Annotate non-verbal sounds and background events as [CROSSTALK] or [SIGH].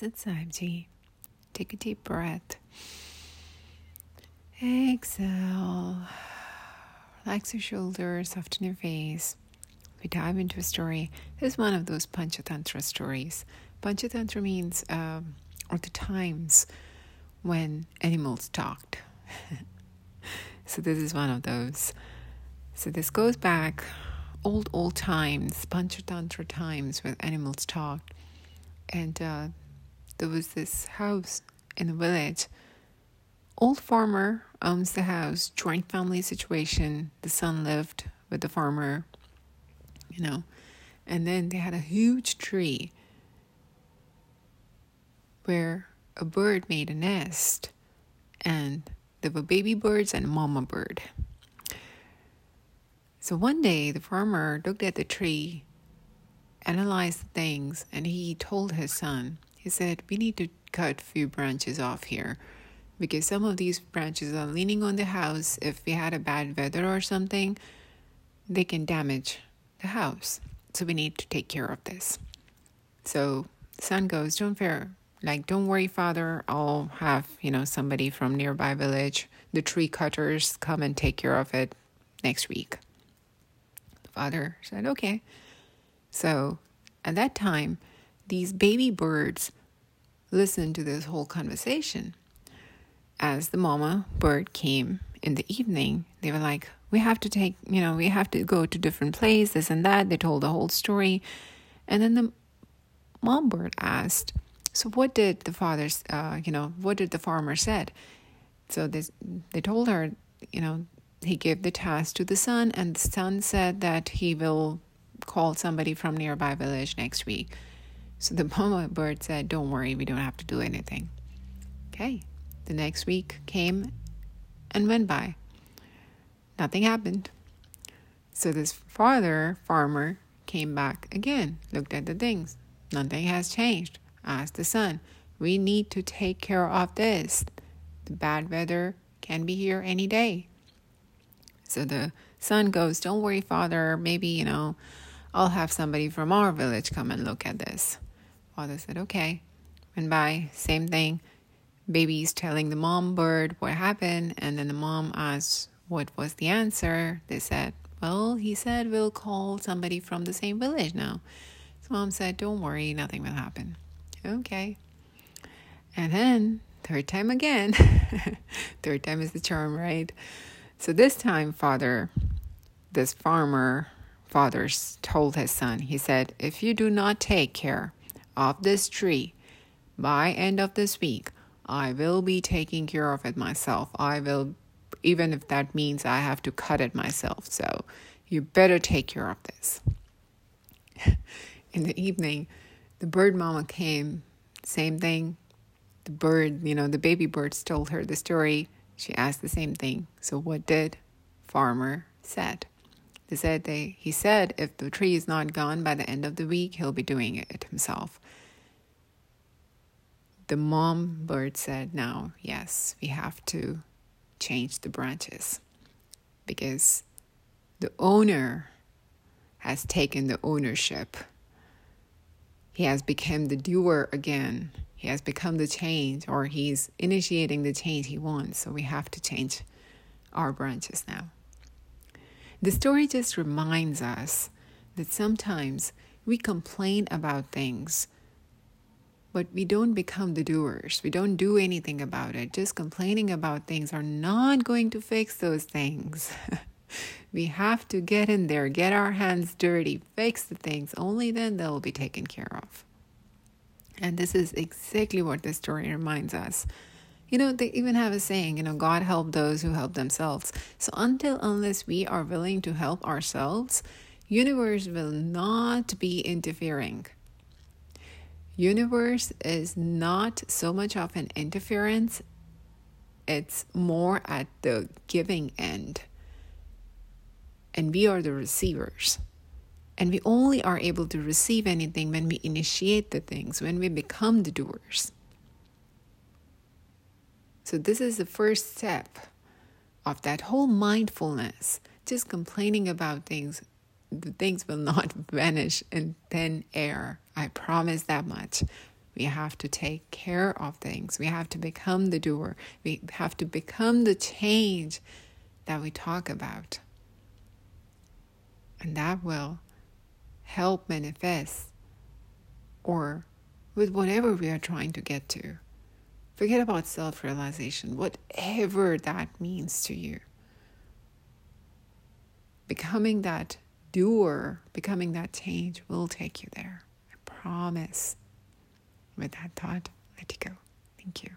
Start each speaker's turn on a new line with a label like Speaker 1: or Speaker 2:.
Speaker 1: Sit Saibji. Take a deep breath. Exhale. Relax your shoulders, soften your face. We dive into a story. This is one of those Panchatantra stories. Panchatantra means um, or the times when animals talked. [LAUGHS] so this is one of those. So this goes back old old times, Panchatantra times when animals talked, and uh, there was this house in the village. Old farmer owns the house, joint family situation. The son lived with the farmer, you know, and then they had a huge tree where a bird made a nest, and there were baby birds and mama bird. So one day the farmer looked at the tree, analyzed things, and he told his son, he said, We need to cut a few branches off here because some of these branches are leaning on the house. If we had a bad weather or something, they can damage the house. So we need to take care of this. So son goes, Don't fear, like don't worry father i'll have you know somebody from nearby village the tree cutters come and take care of it next week the father said okay so at that time these baby birds listened to this whole conversation as the mama bird came in the evening they were like we have to take you know we have to go to different places this and that they told the whole story and then the mom bird asked so what did the father's, uh, you know, what did the farmer said? So this, they told her, you know, he gave the task to the son, and the son said that he will call somebody from nearby village next week. So the [LAUGHS] mama bird said, "Don't worry, we don't have to do anything." Okay. The next week came and went by. Nothing happened. So this father farmer came back again, looked at the things. Nothing has changed asked the son. We need to take care of this. The bad weather can be here any day. So the son goes, Don't worry, father. Maybe, you know, I'll have somebody from our village come and look at this. Father said, Okay. Went by, same thing. Baby's telling the mom bird what happened, and then the mom asks what was the answer. They said, Well, he said we'll call somebody from the same village now. So mom said, Don't worry, nothing will happen. Okay. And then, third time again. [LAUGHS] third time is the charm, right? So this time, father, this farmer, father told his son, he said, if you do not take care of this tree by end of this week, I will be taking care of it myself. I will, even if that means I have to cut it myself. So you better take care of this. [LAUGHS] In the evening, the bird mama came, same thing. The bird, you know, the baby birds told her the story. She asked the same thing. So what did farmer said? They said they he said if the tree is not gone by the end of the week, he'll be doing it himself. The mom bird said, "Now, yes, we have to change the branches because the owner has taken the ownership he has become the doer again. He has become the change, or he's initiating the change he wants. So we have to change our branches now. The story just reminds us that sometimes we complain about things, but we don't become the doers. We don't do anything about it. Just complaining about things are not going to fix those things. [LAUGHS] We have to get in there, get our hands dirty, fix the things. Only then they'll be taken care of. And this is exactly what this story reminds us. You know, they even have a saying, you know, God help those who help themselves. So until unless we are willing to help ourselves, universe will not be interfering. Universe is not so much of an interference, it's more at the giving end and we are the receivers. And we only are able to receive anything when we initiate the things, when we become the doers. So, this is the first step of that whole mindfulness. Just complaining about things, the things will not [LAUGHS] vanish in thin air. I promise that much. We have to take care of things. We have to become the doer. We have to become the change that we talk about. And that will help manifest or with whatever we are trying to get to. Forget about self realization, whatever that means to you. Becoming that doer, becoming that change will take you there. I promise. With that thought, let it go. Thank you.